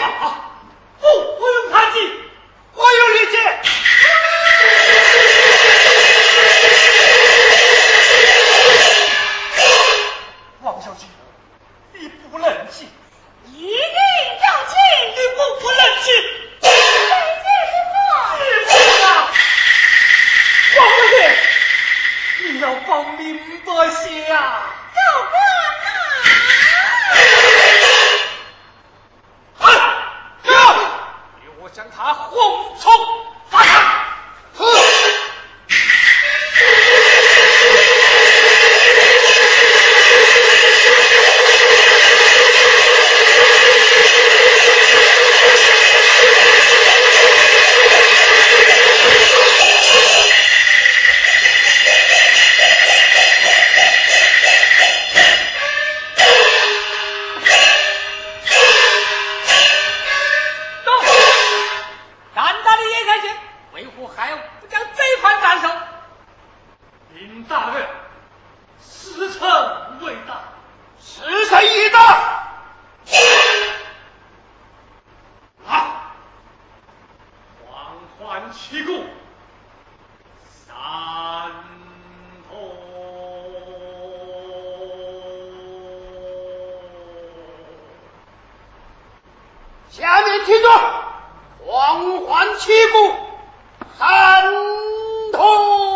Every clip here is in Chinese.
好好不不用怕你我有理解。王小姐你不冷静。一定要去你不不冷静。是啊王小姐你要报名不行啊他红冲。不将贼犯斩首，林大人，时辰未到，时辰已到，啊！狂欢起鼓，三通，下面听座，狂欢七鼓。贪通。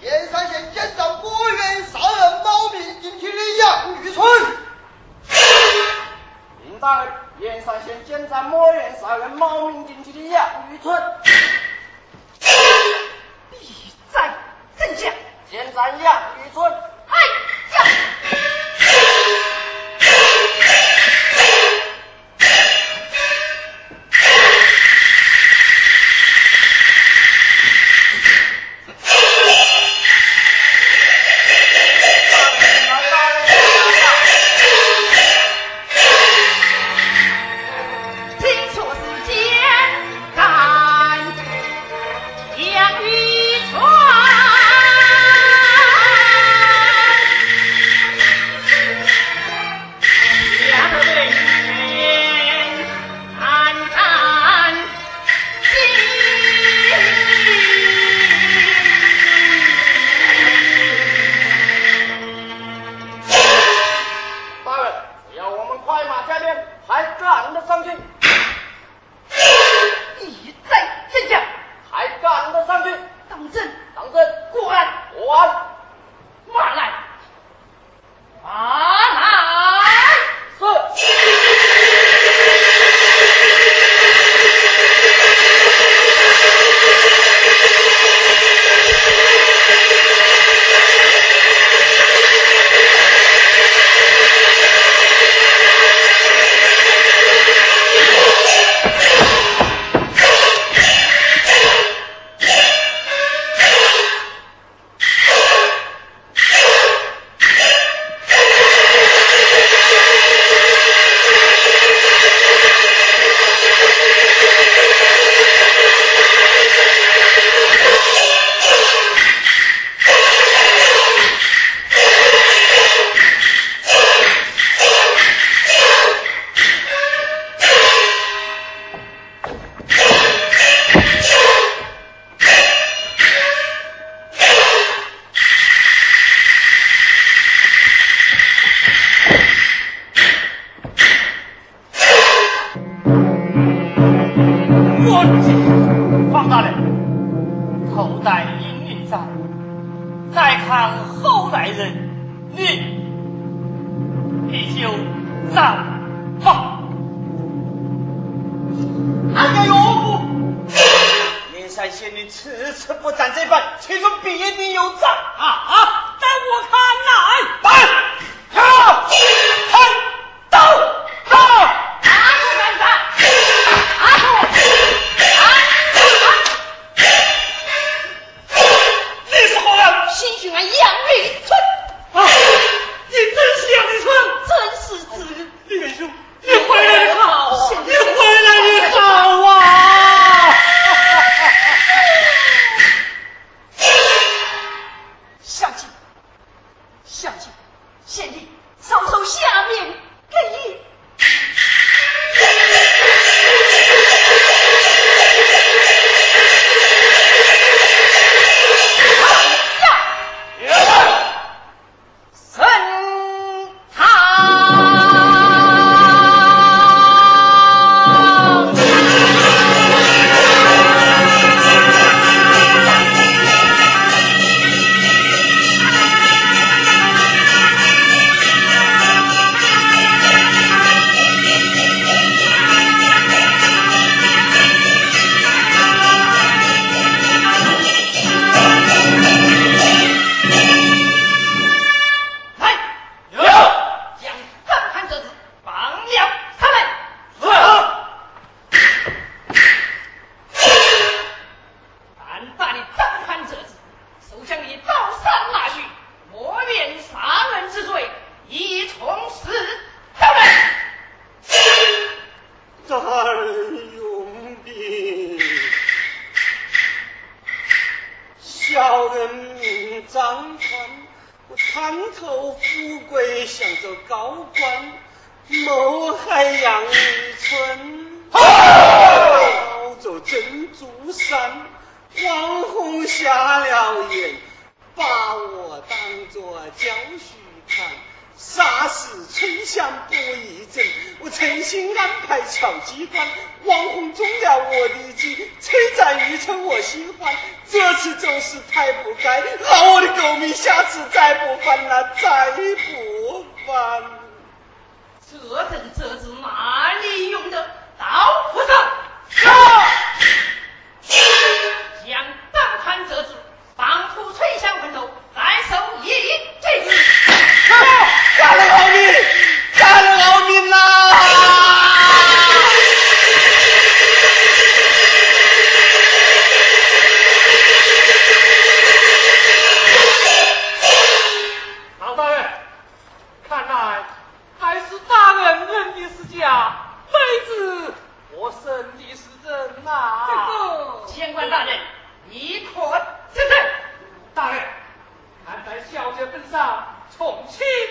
盐山县检察莫冤杀人冒名顶替的杨玉春。明大，盐山县检察莫冤杀人冒名顶替的杨玉春。立在，敬礼，检察杨玉春。看后歹人你你就走吧哎呀哟连山仙令迟迟不敢这般其中必定有诈。啊啊。在我看来谋害杨玉春，好，偷走珍珠山，网红瞎了眼，把我当做娇婿看，杀死春香不义诊，我诚心安排巧机关，王红中了我的计，摧残玉春我心欢，这次走是太不该，拿我的狗命，下次再不犯了，再不犯。这等车子哪里用得到扶手驾气。